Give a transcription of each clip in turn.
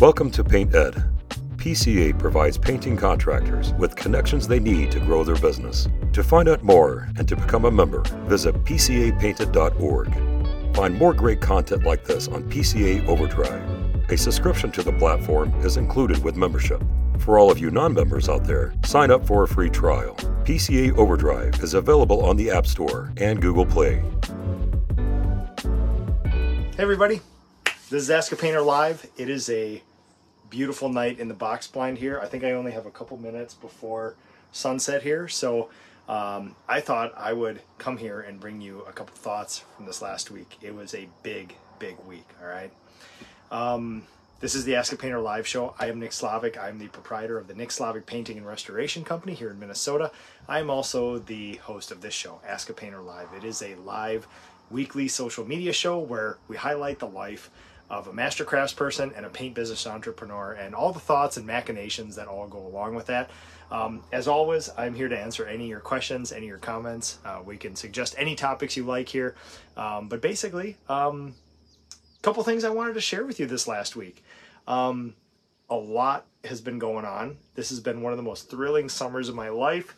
Welcome to Paint Ed. PCA provides painting contractors with connections they need to grow their business. To find out more and to become a member, visit PCAPainted.org. Find more great content like this on PCA Overdrive. A subscription to the platform is included with membership. For all of you non members out there, sign up for a free trial. PCA Overdrive is available on the App Store and Google Play. Hey everybody, this is Ask a Painter Live. It is a beautiful night in the box blind here. I think I only have a couple minutes before sunset here, so um, I thought I would come here and bring you a couple thoughts from this last week. It was a big, big week, all right? Um, this is the Ask a Painter live show. I am Nick Slavik. I'm the proprietor of the Nick Slavik Painting and Restoration Company here in Minnesota. I am also the host of this show, Ask a Painter Live. It is a live weekly social media show where we highlight the life of a master craftsperson and a paint business entrepreneur and all the thoughts and machinations that all go along with that. Um, as always, I'm here to answer any of your questions, any of your comments. Uh, we can suggest any topics you like here. Um, but basically, um, a couple things I wanted to share with you this last week. Um, a lot has been going on. This has been one of the most thrilling summers of my life.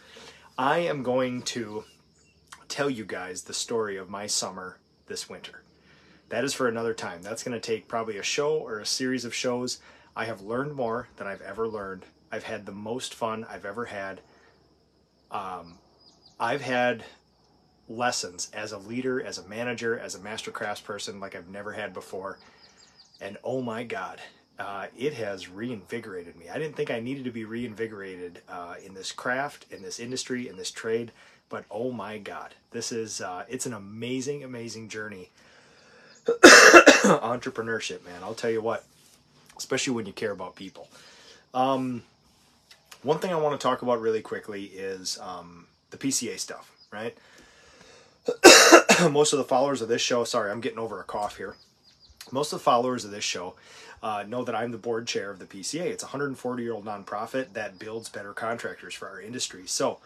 I am going to tell you guys the story of my summer this winter. That is for another time. That's going to take probably a show or a series of shows. I have learned more than I've ever learned. I've had the most fun I've ever had. Um, I've had lessons as a leader, as a manager, as a master craftsperson like I've never had before. And oh my God, uh, it has reinvigorated me. I didn't think I needed to be reinvigorated uh, in this craft, in this industry, in this trade, but oh my God, this is uh, it's an amazing, amazing journey. Entrepreneurship, man. I'll tell you what, especially when you care about people. Um, one thing I want to talk about really quickly is um, the PCA stuff, right? Most of the followers of this show, sorry, I'm getting over a cough here. Most of the followers of this show uh, know that I'm the board chair of the PCA. It's a 140 year old nonprofit that builds better contractors for our industry. So,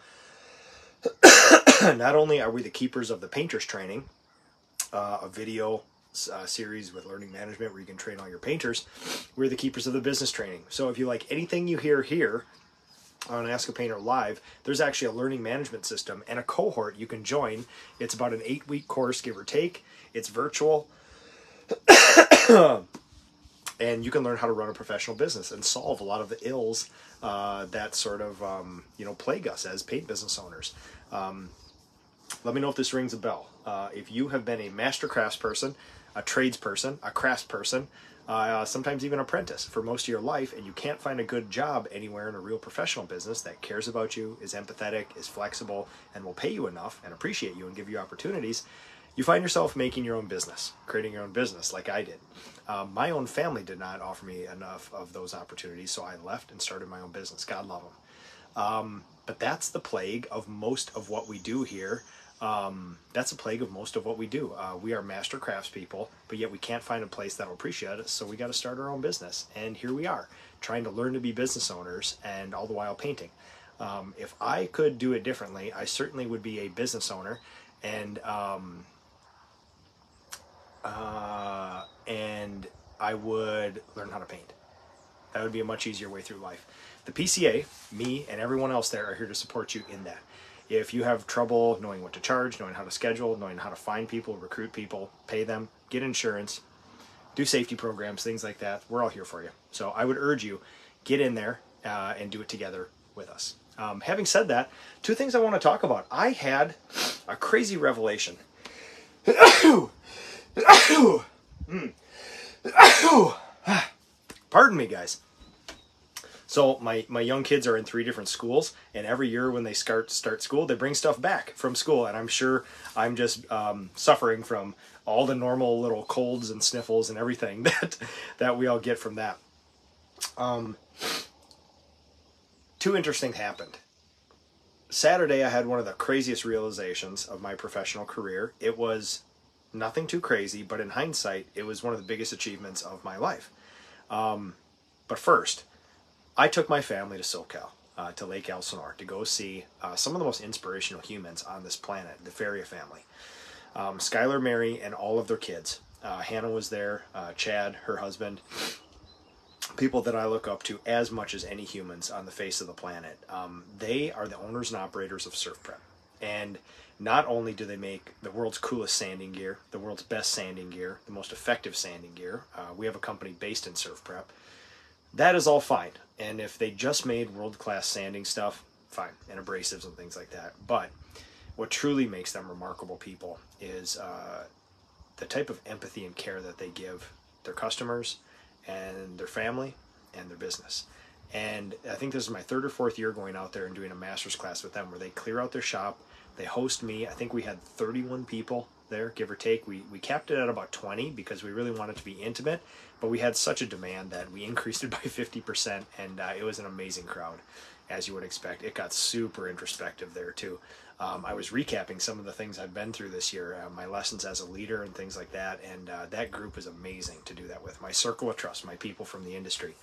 not only are we the keepers of the painters training, uh, a video uh, series with learning management where you can train all your painters, we're the keepers of the business training. So if you like anything you hear here on Ask a Painter Live, there's actually a learning management system and a cohort you can join. It's about an eight week course, give or take. It's virtual. and you can learn how to run a professional business and solve a lot of the ills uh, that sort of um, you know plague us as paint business owners. Um, let me know if this rings a bell. Uh, if you have been a master craftsperson, a tradesperson, a craftsperson, uh, sometimes even apprentice for most of your life, and you can't find a good job anywhere in a real professional business that cares about you, is empathetic, is flexible, and will pay you enough and appreciate you and give you opportunities, you find yourself making your own business, creating your own business like I did. Um, my own family did not offer me enough of those opportunities, so I left and started my own business. God love them. Um, but that's the plague of most of what we do here. Um, that's a plague of most of what we do. Uh, we are master craftspeople, but yet we can't find a place that'll appreciate us, so we got to start our own business. And here we are, trying to learn to be business owners and all the while painting. Um, if I could do it differently, I certainly would be a business owner and um, uh, and I would learn how to paint. That would be a much easier way through life. The PCA, me, and everyone else there are here to support you in that. If you have trouble knowing what to charge, knowing how to schedule, knowing how to find people, recruit people, pay them, get insurance, do safety programs, things like that, we're all here for you. So I would urge you, get in there uh, and do it together with us. Um, having said that, two things I want to talk about. I had a crazy revelation. Pardon me, guys. So my, my young kids are in three different schools, and every year when they start start school, they bring stuff back from school, and I'm sure I'm just um, suffering from all the normal little colds and sniffles and everything that that we all get from that. Um, two interesting happened. Saturday, I had one of the craziest realizations of my professional career. It was nothing too crazy, but in hindsight, it was one of the biggest achievements of my life. Um, but first, I took my family to SoCal, uh, to Lake Elsinore, to go see uh, some of the most inspirational humans on this planet, the Faria family. Um, Skylar, Mary, and all of their kids. Uh, Hannah was there, uh, Chad, her husband, people that I look up to as much as any humans on the face of the planet. Um, they are the owners and operators of SurfPrep. And not only do they make the world's coolest sanding gear, the world's best sanding gear, the most effective sanding gear, uh, we have a company based in SurfPrep. That is all fine. And if they just made world class sanding stuff, fine, and abrasives and things like that. But what truly makes them remarkable people is uh, the type of empathy and care that they give their customers and their family and their business. And I think this is my third or fourth year going out there and doing a master's class with them where they clear out their shop. They host me. I think we had 31 people there, give or take. We, we capped it at about 20 because we really wanted to be intimate, but we had such a demand that we increased it by 50%, and uh, it was an amazing crowd, as you would expect. It got super introspective there, too. Um, I was recapping some of the things I've been through this year, uh, my lessons as a leader and things like that, and uh, that group is amazing to do that with. My circle of trust, my people from the industry.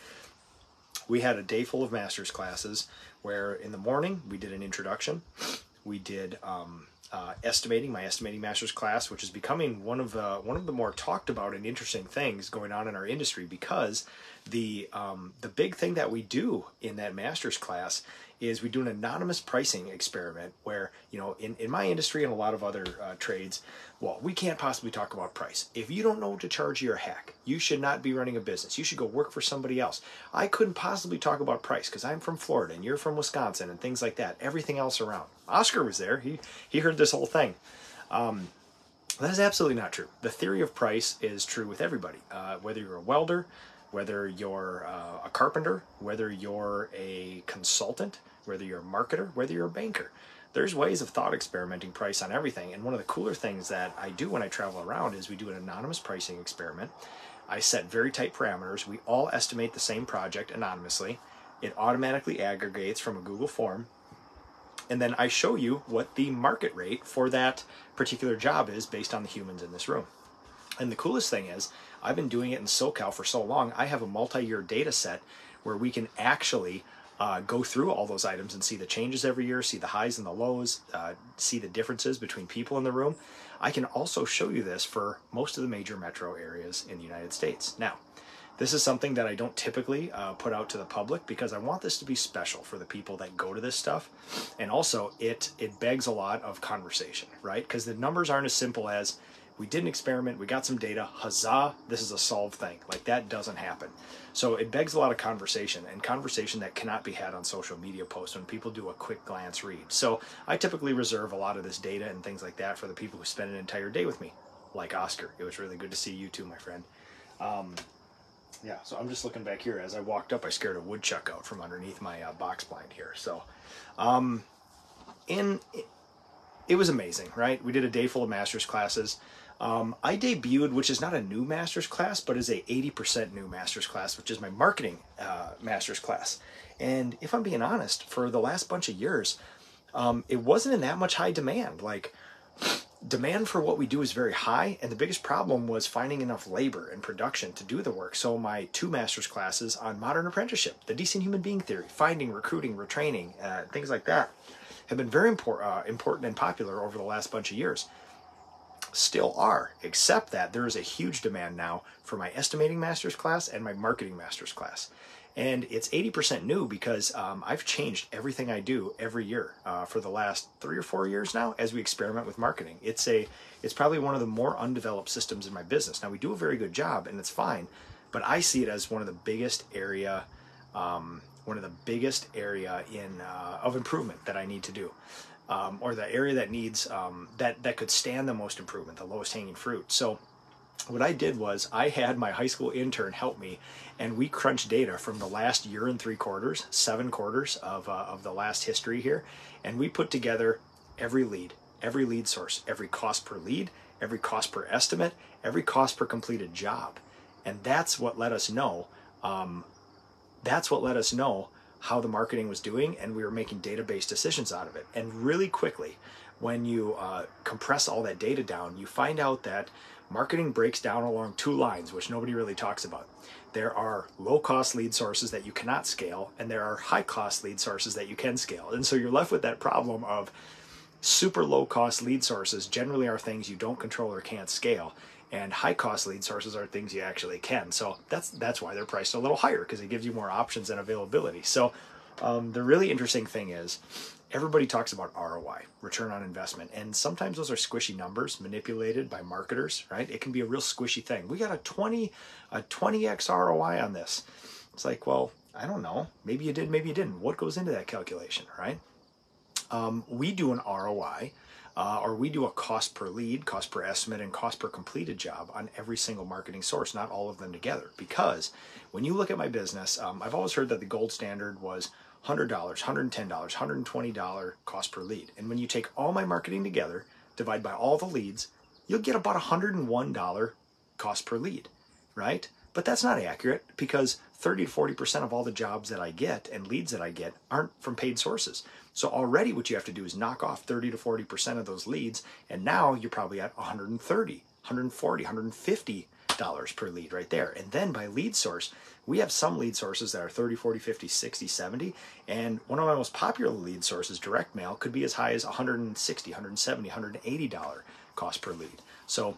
We had a day full of master's classes where in the morning we did an introduction. We did um, uh, estimating, my estimating master's class, which is becoming one of the one of the more talked about and interesting things going on in our industry because the um, the big thing that we do in that master's class is we do an anonymous pricing experiment where you know in, in my industry and a lot of other uh, trades well we can't possibly talk about price. If you don't know what to charge your hack. You should not be running a business. You should go work for somebody else. I couldn't possibly talk about price because i'm from florida and you're from wisconsin and things like that everything else around oscar was there he he heard this whole thing um, that is absolutely not true the theory of price is true with everybody uh, whether you're a welder whether you're uh, a carpenter, whether you're a consultant, whether you're a marketer, whether you're a banker. There's ways of thought experimenting price on everything. And one of the cooler things that I do when I travel around is we do an anonymous pricing experiment. I set very tight parameters. We all estimate the same project anonymously. It automatically aggregates from a Google form. And then I show you what the market rate for that particular job is based on the humans in this room. And the coolest thing is, I've been doing it in SoCal for so long, I have a multi year data set where we can actually uh, go through all those items and see the changes every year, see the highs and the lows, uh, see the differences between people in the room. I can also show you this for most of the major metro areas in the United States. Now, this is something that I don't typically uh, put out to the public because I want this to be special for the people that go to this stuff, and also it it begs a lot of conversation, right? Because the numbers aren't as simple as we did an experiment, we got some data, huzzah, this is a solved thing. Like that doesn't happen. So it begs a lot of conversation and conversation that cannot be had on social media posts when people do a quick glance read. So I typically reserve a lot of this data and things like that for the people who spend an entire day with me, like Oscar. It was really good to see you too, my friend. Um, yeah, so I'm just looking back here. As I walked up, I scared a woodchuck out from underneath my uh, box blind here. So, um, in it, it was amazing, right? We did a day full of master's classes. Um, I debuted, which is not a new master's class, but is a 80% new master's class, which is my marketing uh, master's class. And if I'm being honest, for the last bunch of years, um, it wasn't in that much high demand. Like, demand for what we do is very high, and the biggest problem was finding enough labor and production to do the work. So, my two master's classes on modern apprenticeship, the decent human being theory, finding, recruiting, retraining, uh, things like that, have been very impor- uh, important and popular over the last bunch of years still are, except that there is a huge demand now for my estimating master's class and my marketing master's class. And it's 80% new because um, I've changed everything I do every year uh, for the last three or four years now as we experiment with marketing. It's a, it's probably one of the more undeveloped systems in my business. Now we do a very good job and it's fine, but I see it as one of the biggest area, um, one of the biggest area in uh, of improvement that I need to do um, or the area that needs um, that that could stand the most improvement, the lowest hanging fruit. So what I did was I had my high school intern help me, and we crunched data from the last year and three quarters, seven quarters of uh, of the last history here, and we put together every lead, every lead source, every cost per lead, every cost per estimate, every cost per completed job, and that's what let us know. Um, that's what let us know how the marketing was doing, and we were making database decisions out of it. And really quickly, when you uh, compress all that data down, you find out that marketing breaks down along two lines, which nobody really talks about. There are low cost lead sources that you cannot scale, and there are high cost lead sources that you can scale. And so you're left with that problem of super low cost lead sources generally are things you don't control or can't scale and high cost lead sources are things you actually can so that's that's why they're priced a little higher because it gives you more options and availability so um, the really interesting thing is everybody talks about ROI, return on investment, and sometimes those are squishy numbers manipulated by marketers, right? It can be a real squishy thing. We got a 20 a 20x ROI on this. It's like, well, I don't know. Maybe you did, maybe you didn't. What goes into that calculation, right? Um, we do an ROI, uh, or we do a cost per lead, cost per estimate, and cost per completed job on every single marketing source, not all of them together. Because when you look at my business, um, I've always heard that the gold standard was $100, $110, $120 cost per lead. And when you take all my marketing together, divide by all the leads, you'll get about $101 cost per lead, right? But that's not accurate because 30 to 40% of all the jobs that I get and leads that I get aren't from paid sources. So already what you have to do is knock off 30 to 40% of those leads and now you're probably at 130, 140, 150 dollars per lead right there. And then by lead source, we have some lead sources that are 30, 40, 50, 60, 70. And one of my most popular lead sources, direct mail, could be as high as 160, 170, 180 dollar cost per lead. So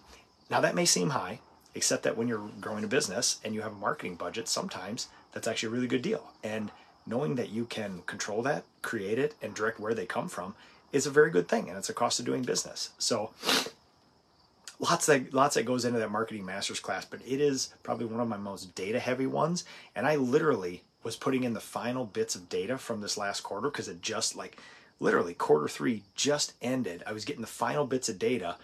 now that may seem high, except that when you're growing a business and you have a marketing budget, sometimes that's actually a really good deal. And knowing that you can control that, create it, and direct where they come from is a very good thing. And it's a cost of doing business. So lots that lots that goes into that marketing masters class, but it is probably one of my most data heavy ones. And I literally was putting in the final bits of data from this last quarter because it just like literally quarter three just ended. I was getting the final bits of data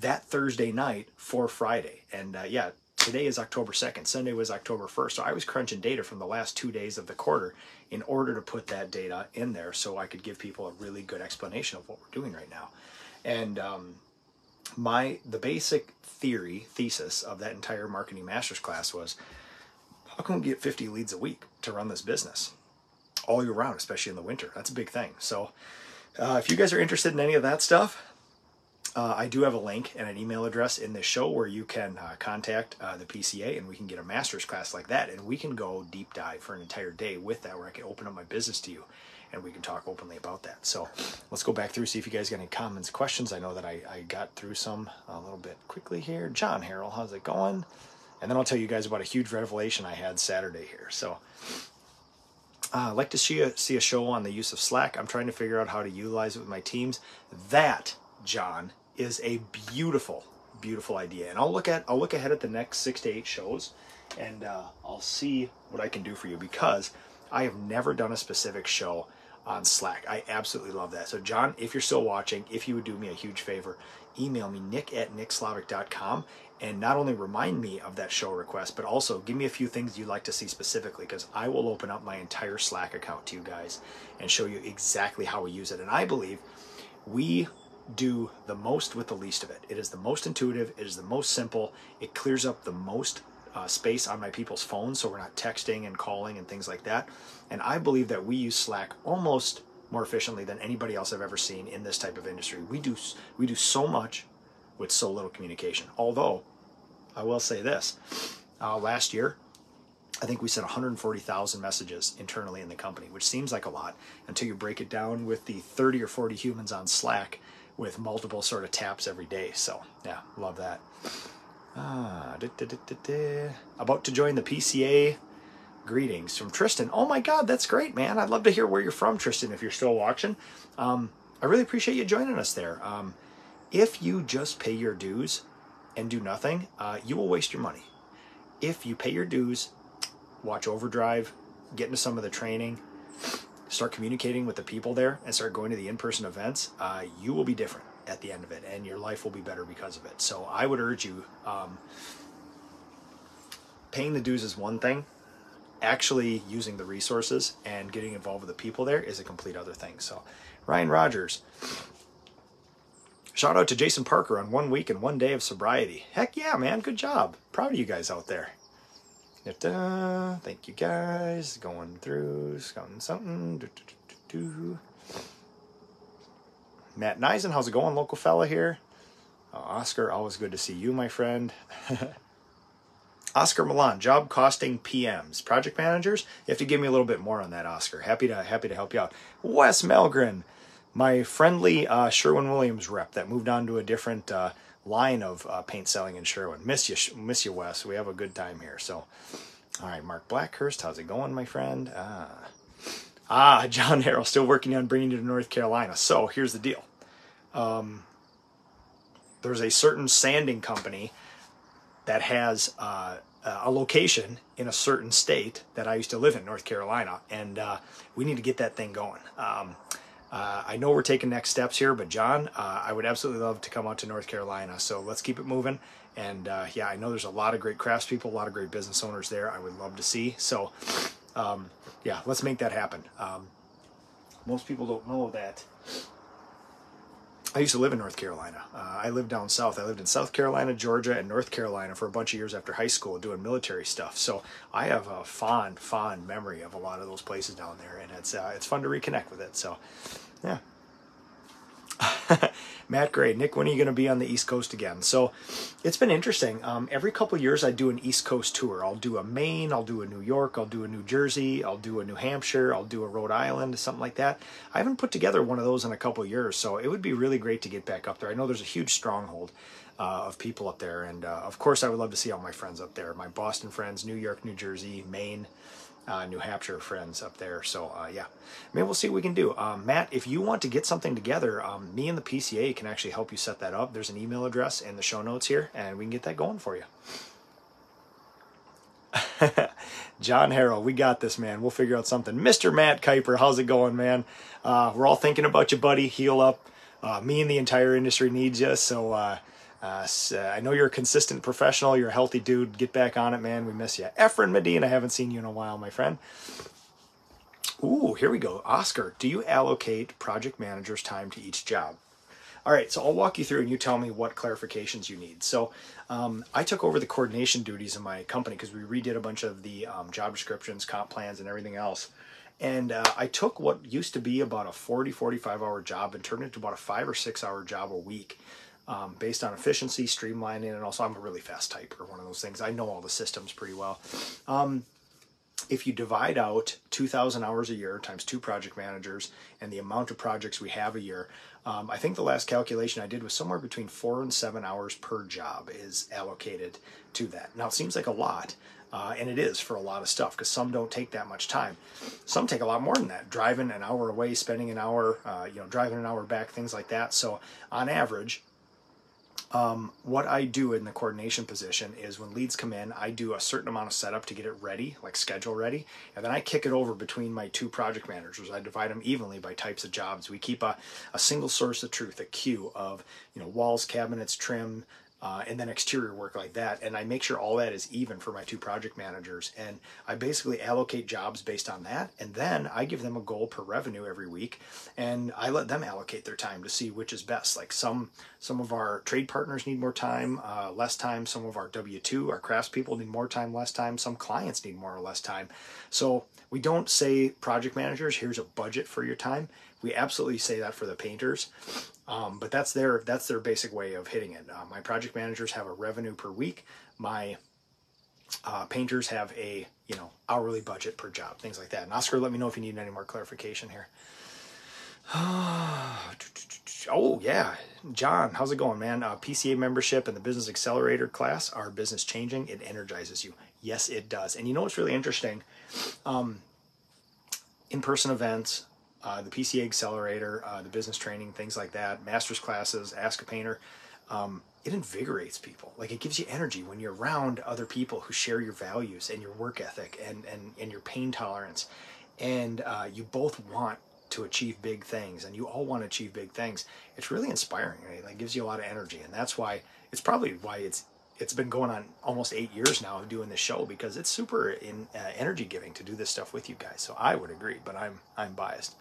that Thursday night for Friday. And uh, yeah, today is October 2nd. Sunday was October 1st. So I was crunching data from the last two days of the quarter in order to put that data in there so I could give people a really good explanation of what we're doing right now. And um, my the basic theory thesis of that entire marketing masters class was how can we get 50 leads a week to run this business all year round especially in the winter? That's a big thing. So uh, if you guys are interested in any of that stuff uh, I do have a link and an email address in this show where you can uh, contact uh, the PCA and we can get a master's class like that. And we can go deep dive for an entire day with that where I can open up my business to you and we can talk openly about that. So let's go back through, see if you guys got any comments, questions. I know that I, I got through some a little bit quickly here. John Harrell, how's it going? And then I'll tell you guys about a huge revelation I had Saturday here. So uh, like to see a, see a show on the use of Slack. I'm trying to figure out how to utilize it with my teams. That, John, is a beautiful, beautiful idea. And I'll look at I'll look ahead at the next six to eight shows, and uh, I'll see what I can do for you because I have never done a specific show on Slack. I absolutely love that. So, John, if you're still watching, if you would do me a huge favor, email me nick at nickslavik.com and not only remind me of that show request, but also give me a few things you'd like to see specifically because I will open up my entire Slack account to you guys and show you exactly how we use it. And I believe we do the most with the least of it. It is the most intuitive, it is the most simple, it clears up the most uh, space on my people's phones so we're not texting and calling and things like that. And I believe that we use Slack almost more efficiently than anybody else I've ever seen in this type of industry. We do we do so much with so little communication. Although I will say this, uh, last year I think we sent 140,000 messages internally in the company, which seems like a lot until you break it down with the 30 or 40 humans on Slack with multiple sort of taps every day. So yeah, love that. Ah, about to join the PCA. Greetings from Tristan. Oh my God, that's great, man. I'd love to hear where you're from, Tristan, if you're still watching. Um, I really appreciate you joining us there. Um, if you just pay your dues and do nothing, uh, you will waste your money. If you pay your dues, watch Overdrive, get into some of the training, start communicating with the people there, and start going to the in person events, uh, you will be different at the end of it, and your life will be better because of it. So I would urge you. Um, paying the dues is one thing. Actually using the resources and getting involved with the people there is a complete other thing. So, Ryan Rogers. Shout out to Jason Parker on one week and one day of sobriety. Heck yeah, man. Good job. Proud of you guys out there. Da-da. Thank you guys. Going through, scouting something. Do, do, do, Matt Neisen, how's it going, local fella here? Uh, Oscar, always good to see you, my friend. Oscar Milan, job costing PMs, project managers. You have to give me a little bit more on that, Oscar. Happy to happy to help you out. Wes Melgren, my friendly uh, Sherwin Williams rep that moved on to a different uh, line of uh, paint selling in Sherwin. Miss you, miss you, Wes. We have a good time here. So, all right, Mark Blackhurst, how's it going, my friend? Ah, ah John Harrell, still working on bringing you to North Carolina. So here's the deal. Um, there's a certain sanding company that has uh, a location in a certain state that I used to live in, North Carolina, and uh, we need to get that thing going. Um, uh, I know we're taking next steps here, but John, uh, I would absolutely love to come out to North Carolina. So let's keep it moving. And uh, yeah, I know there's a lot of great craftspeople, a lot of great business owners there. I would love to see. So um, yeah, let's make that happen. Um, most people don't know that I used to live in North Carolina. Uh, I lived down south. I lived in South Carolina, Georgia, and North Carolina for a bunch of years after high school doing military stuff. So I have a fond, fond memory of a lot of those places down there, and it's uh, it's fun to reconnect with it. So, yeah. Matt Gray, Nick, when are you going to be on the East Coast again? So it's been interesting. Um, every couple years, I do an East Coast tour. I'll do a Maine, I'll do a New York, I'll do a New Jersey, I'll do a New Hampshire, I'll do a Rhode Island, something like that. I haven't put together one of those in a couple years, so it would be really great to get back up there. I know there's a huge stronghold. Uh, of people up there, and uh, of course, I would love to see all my friends up there. My Boston friends, New York, New Jersey, Maine, uh, New Hampshire friends up there. So uh, yeah, maybe we'll see what we can do. Um, Matt, if you want to get something together, um, me and the PCA can actually help you set that up. There's an email address in the show notes here, and we can get that going for you. John Harrell, we got this, man. We'll figure out something. Mr. Matt Kuiper, how's it going, man? Uh, we're all thinking about you, buddy. Heal up. Uh, me and the entire industry needs you. So uh, uh, I know you're a consistent professional. You're a healthy dude. Get back on it, man. We miss you. Efren Medina, I haven't seen you in a while, my friend. Ooh, here we go. Oscar, do you allocate project managers' time to each job? All right, so I'll walk you through and you tell me what clarifications you need. So um, I took over the coordination duties in my company because we redid a bunch of the um, job descriptions, comp plans, and everything else. And uh, I took what used to be about a 40, 45 hour job and turned it into about a five or six hour job a week um, based on efficiency, streamlining, and also I'm a really fast typer, one of those things. I know all the systems pretty well. Um, if you divide out 2,000 hours a year times two project managers and the amount of projects we have a year, um, I think the last calculation I did was somewhere between four and seven hours per job is allocated to that. Now it seems like a lot, uh, and it is for a lot of stuff because some don't take that much time. Some take a lot more than that. Driving an hour away, spending an hour, uh, you know, driving an hour back, things like that. So on average, um, what I do in the coordination position is when leads come in, I do a certain amount of setup to get it ready, like schedule ready, and then I kick it over between my two project managers. I divide them evenly by types of jobs. We keep a, a single source of truth, a queue of you know walls, cabinets, trim, uh, and then exterior work like that. And I make sure all that is even for my two project managers. And I basically allocate jobs based on that. And then I give them a goal per revenue every week. And I let them allocate their time to see which is best. Like some, some of our trade partners need more time, uh, less time. Some of our W-2, our craftspeople need more time, less time. Some clients need more or less time. So we don't say project managers, here's a budget for your time. We absolutely say that for the painters. Um, but that's their that's their basic way of hitting it. Uh, my project managers have a revenue per week. My uh, painters have a you know hourly budget per job, things like that. And Oscar, let me know if you need any more clarification here. oh yeah, John, how's it going, man? Uh, PCA membership and the Business Accelerator class are business changing. It energizes you. Yes, it does. And you know what's really interesting? Um, in-person events, uh, the PCA Accelerator, uh, the business training, things like that, master's classes, Ask a Painter. Um, it invigorates people. Like it gives you energy when you're around other people who share your values and your work ethic and, and, and your pain tolerance. And uh, you both want to achieve big things and you all want to achieve big things. It's really inspiring. Right? It gives you a lot of energy. And that's why it's probably why it's it's been going on almost eight years now of doing this show because it's super in, uh, energy giving to do this stuff with you guys. So I would agree, but I'm I'm biased.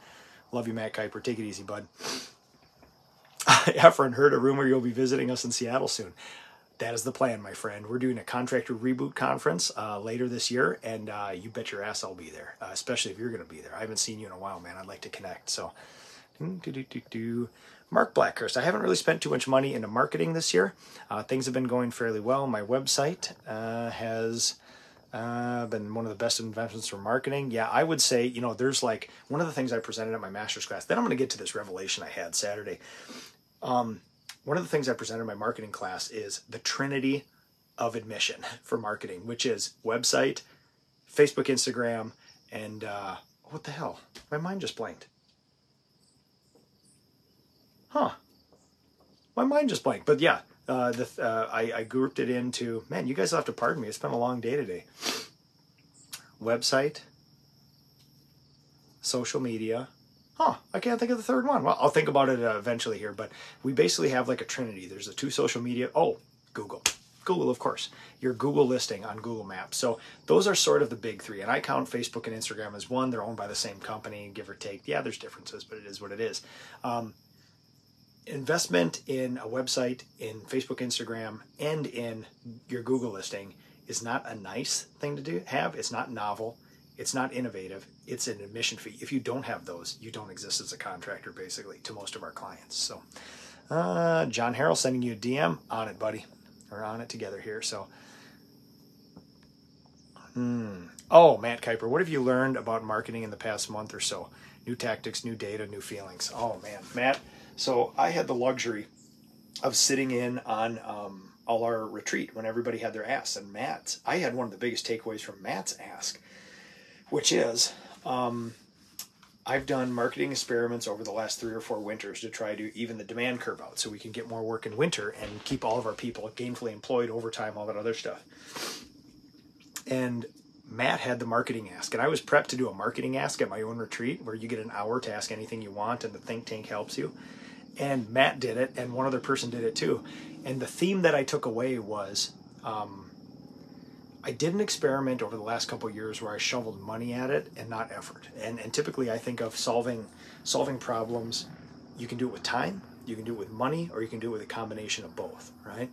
Love you, Matt Kuiper. Take it easy, bud. Efren heard a rumor you'll be visiting us in Seattle soon. That is the plan, my friend. We're doing a contractor reboot conference uh, later this year, and uh, you bet your ass I'll be there, uh, especially if you're going to be there. I haven't seen you in a while, man. I'd like to connect. So, Mark Blackhurst. I haven't really spent too much money into marketing this year. Uh, things have been going fairly well. My website uh, has uh, been one of the best investments for marketing. Yeah, I would say, you know, there's like one of the things I presented at my master's class. Then I'm going to get to this revelation I had Saturday. Um, one of the things I presented in my marketing class is the trinity of admission for marketing, which is website, Facebook, Instagram, and uh, what the hell? My mind just blanked. Huh. My mind just blanked. But yeah, uh, the, uh, I, I grouped it into, man, you guys will have to pardon me. It's been a long day today. Website, social media. Huh, I can't think of the third one. Well, I'll think about it uh, eventually here, but we basically have like a trinity. There's the two social media. Oh, Google. Google, of course, your Google listing on Google Maps. So those are sort of the big three. And I count Facebook and Instagram as one. They're owned by the same company, give or take. Yeah, there's differences, but it is what it is. Um, investment in a website, in Facebook, Instagram, and in your Google listing is not a nice thing to do have. It's not novel. It's not innovative. It's an admission fee. If you don't have those, you don't exist as a contractor, basically, to most of our clients. So, uh, John Harrell sending you a DM on it, buddy. We're on it together here. So, hmm. Oh, Matt Kuiper, what have you learned about marketing in the past month or so? New tactics, new data, new feelings. Oh man, Matt. So I had the luxury of sitting in on um, all our retreat when everybody had their ask. And Matt, I had one of the biggest takeaways from Matt's ask, which is um, I've done marketing experiments over the last three or four winters to try to even the demand curve out so we can get more work in winter and keep all of our people gainfully employed overtime, all that other stuff. And Matt had the marketing ask, and I was prepped to do a marketing ask at my own retreat where you get an hour to ask anything you want and the think tank helps you. And Matt did it, and one other person did it too. And the theme that I took away was um, I did an experiment over the last couple years where I shoveled money at it and not effort. And, and typically, I think of solving solving problems. You can do it with time, you can do it with money, or you can do it with a combination of both, right?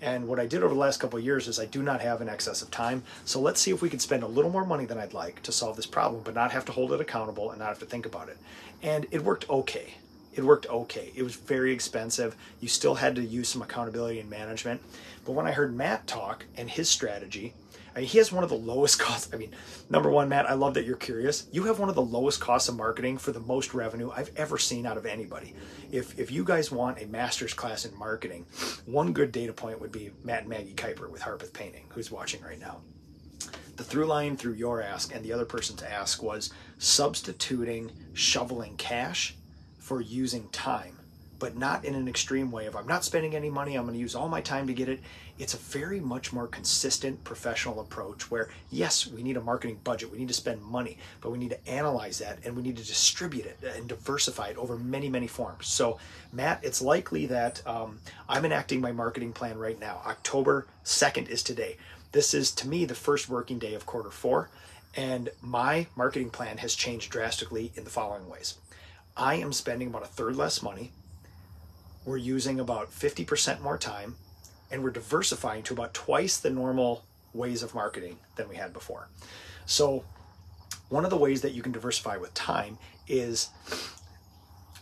And what I did over the last couple years is I do not have an excess of time. So let's see if we can spend a little more money than I'd like to solve this problem, but not have to hold it accountable and not have to think about it. And it worked okay. It worked okay. It was very expensive. You still had to use some accountability and management. But when I heard Matt talk and his strategy, I mean, he has one of the lowest costs. I mean, number one, Matt, I love that you're curious. You have one of the lowest costs of marketing for the most revenue I've ever seen out of anybody. If if you guys want a master's class in marketing, one good data point would be Matt and Maggie Kuiper with Harpeth Painting, who's watching right now. The through line through your ask and the other person's ask was substituting shoveling cash for using time but not in an extreme way of I'm not spending any money, I'm going to use all my time to get it. It's a very much more consistent professional approach where, yes, we need a marketing budget, we need to spend money, but we need to analyze that and we need to distribute it and diversify it over many, many forms. So, Matt, it's likely that um, I'm enacting my marketing plan right now. October 2nd is today. This is, to me, the first working day of quarter four. And my marketing plan has changed drastically in the following ways. I am spending about a third less money we're using about 50% more time and we're diversifying to about twice the normal ways of marketing than we had before. So, one of the ways that you can diversify with time is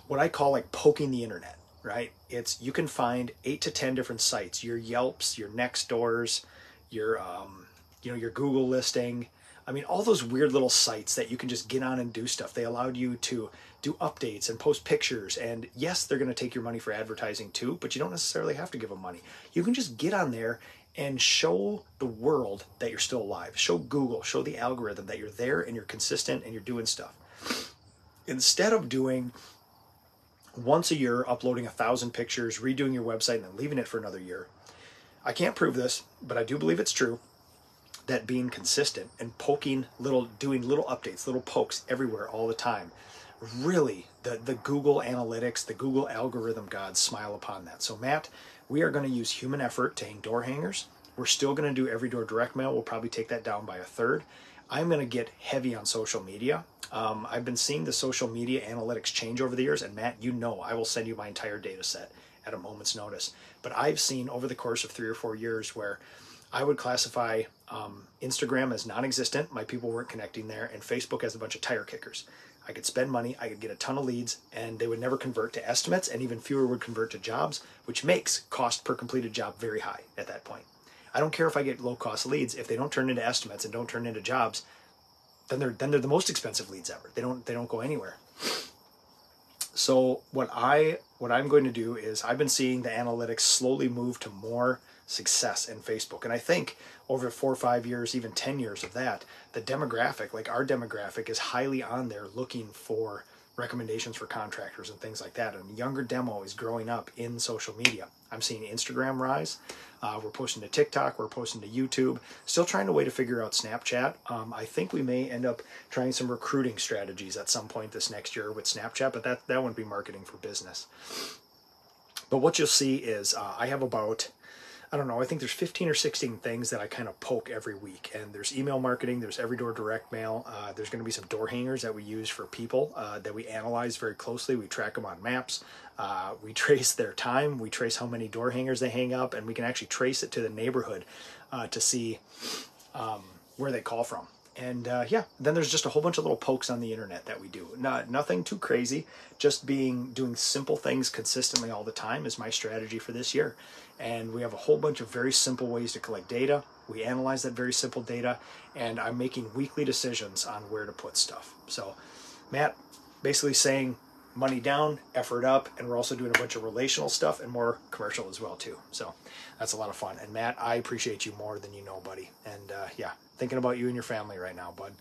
what I call like poking the internet, right? It's you can find eight to 10 different sites, your Yelps, your Nextdoors, your, um, you know, your Google listing. I mean, all those weird little sites that you can just get on and do stuff. They allowed you to do updates and post pictures. And yes, they're going to take your money for advertising too, but you don't necessarily have to give them money. You can just get on there and show the world that you're still alive. Show Google, show the algorithm that you're there and you're consistent and you're doing stuff. Instead of doing once a year uploading a thousand pictures, redoing your website, and then leaving it for another year. I can't prove this, but I do believe it's true that being consistent and poking little, doing little updates, little pokes everywhere all the time really the, the Google Analytics, the Google algorithm gods smile upon that. So, Matt, we are going to use human effort to hang door hangers. We're still going to do every door direct mail. We'll probably take that down by a third. I'm going to get heavy on social media. Um, I've been seeing the social media analytics change over the years, and Matt, you know I will send you my entire data set at a moment's notice. But I've seen over the course of three or four years where I would classify um, Instagram as non existent, my people weren't connecting there, and Facebook as a bunch of tire kickers. I could spend money, I could get a ton of leads, and they would never convert to estimates, and even fewer would convert to jobs, which makes cost per completed job very high at that point. I don't care if I get low cost leads. If they don't turn into estimates and don't turn into jobs, then they're then they're the most expensive leads ever. They don't they don't go anywhere. So what I what I'm going to do is I've been seeing the analytics slowly move to more success in Facebook. And I think over four or five years, even 10 years of that, the demographic, like our demographic, is highly on there looking for recommendations for contractors and things like that. And younger demo is growing up in social media. I'm seeing Instagram rise. Uh, we're posting to TikTok. We're posting to YouTube. Still trying to way to figure out Snapchat. Um, I think we may end up trying some recruiting strategies at some point this next year with Snapchat, but that that wouldn't be marketing for business. But what you'll see is uh, I have about I don't know, I think there's 15 or 16 things that I kind of poke every week. And there's email marketing, there's every door direct mail, uh, there's going to be some door hangers that we use for people uh, that we analyze very closely. We track them on maps, uh, we trace their time, we trace how many door hangers they hang up, and we can actually trace it to the neighborhood uh, to see um, where they call from. And uh, yeah, then there's just a whole bunch of little pokes on the internet that we do. Not nothing too crazy. Just being doing simple things consistently all the time is my strategy for this year. And we have a whole bunch of very simple ways to collect data. We analyze that very simple data, and I'm making weekly decisions on where to put stuff. So, Matt, basically saying money down, effort up, and we're also doing a bunch of relational stuff and more commercial as well too. So that's a lot of fun. And Matt, I appreciate you more than you know, buddy. And uh, yeah, thinking about you and your family right now, bud.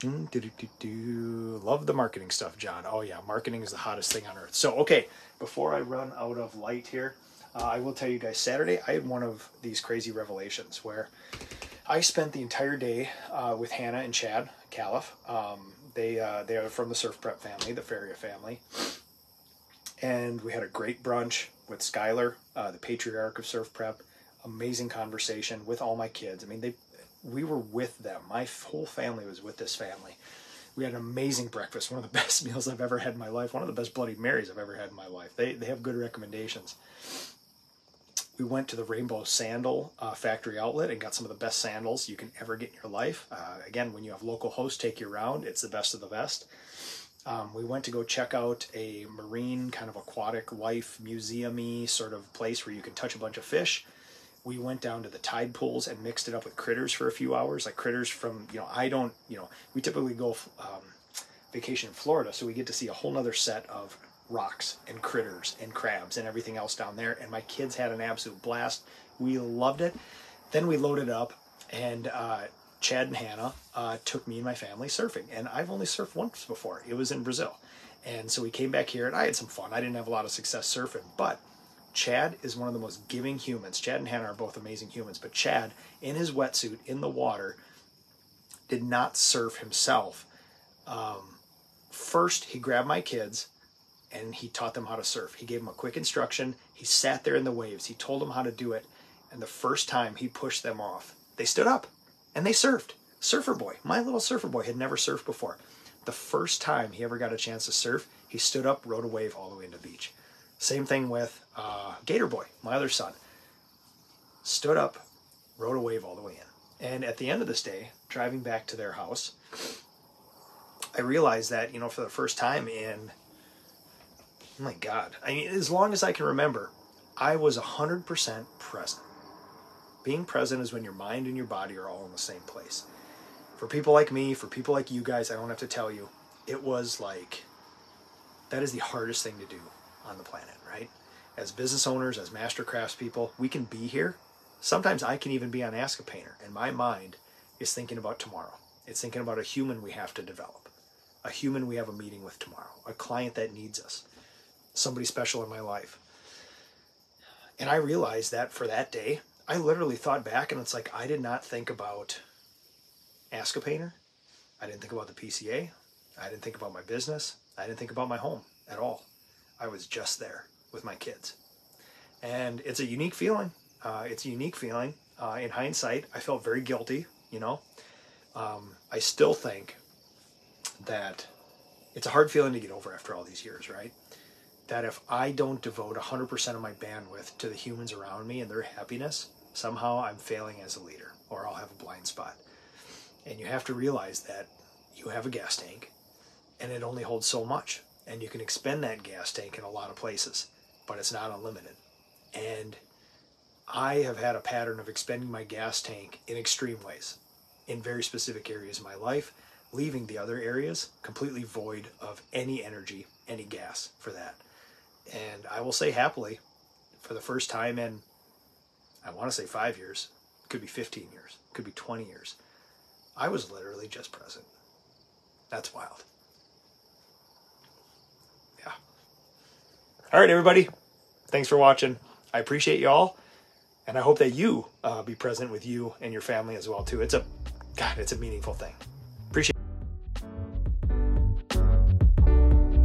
Mm, Love the marketing stuff, John. Oh yeah, marketing is the hottest thing on earth. So okay, before I run out of light here, uh, I will tell you guys. Saturday, I had one of these crazy revelations where I spent the entire day uh, with Hannah and Chad Califf. Um, they uh, they are from the SurfPrep family, the Feria family, and we had a great brunch with Skylar, uh, the patriarch of SurfPrep. Amazing conversation with all my kids. I mean, they we were with them. My whole family was with this family. We had an amazing breakfast, one of the best meals I've ever had in my life, one of the best Bloody Marys I've ever had in my life. They they have good recommendations we went to the Rainbow Sandal uh, factory outlet and got some of the best sandals you can ever get in your life. Uh, again, when you have local hosts take you around, it's the best of the best. Um, we went to go check out a marine kind of aquatic life museumy sort of place where you can touch a bunch of fish. We went down to the tide pools and mixed it up with critters for a few hours, like critters from you know I don't you know we typically go um, vacation in Florida, so we get to see a whole other set of rocks and critters and crabs and everything else down there. And my kids had an absolute blast. We loved it. Then we loaded up, and uh, Chad and Hannah uh, took me and my family surfing. And I've only surfed once before. It was in Brazil. And so we came back here, and I had some fun. I didn't have a lot of success surfing, but Chad is one of the most giving humans. Chad and Hannah are both amazing humans, but Chad, in his wetsuit in the water, did not surf himself. Um, first, he grabbed my kids and he taught them how to surf. He gave them a quick instruction. He sat there in the waves. He told them how to do it. And the first time he pushed them off, they stood up and they surfed. Surfer boy, my little surfer boy, had never surfed before. The first time he ever got a chance to surf, he stood up, rode a wave all the way into the beach. Same thing with uh, Gator Boy, my other son. Stood up, rode a wave all the way in. And at the end of this day, driving back to their house, I realized that, you know, for the first time in Oh my God. I mean, as long as I can remember, I was 100% present. Being present is when your mind and your body are all in the same place. For people like me, for people like you guys, I don't have to tell you, it was like, that is the hardest thing to do on the planet, right? As business owners, as master craftspeople, we can be here. Sometimes I can even be on Ask a Painter, and my mind is thinking about tomorrow. It's thinking about a human we have to develop, a human we have a meeting with tomorrow, a client that needs us somebody special in my life. And I realized that for that day, I literally thought back and it's like I did not think about Ask a Painter. I didn't think about the PCA. I didn't think about my business. I didn't think about my home at all. I was just there with my kids. And it's a unique feeling. Uh, it's a unique feeling. Uh, in hindsight, I felt very guilty, you know. Um, I still think that it's a hard feeling to get over after all these years, right? That if I don't devote 100% of my bandwidth to the humans around me and their happiness, somehow I'm failing as a leader or I'll have a blind spot. And you have to realize that you have a gas tank and it only holds so much. And you can expend that gas tank in a lot of places, but it's not unlimited. And I have had a pattern of expending my gas tank in extreme ways, in very specific areas of my life, leaving the other areas completely void of any energy, any gas for that. And I will say happily, for the first time in, I want to say five years, could be 15 years, could be 20 years, I was literally just present. That's wild. Yeah. All right, everybody. Thanks for watching. I appreciate you all, and I hope that you uh, be present with you and your family as well too. It's a, God, it's a meaningful thing.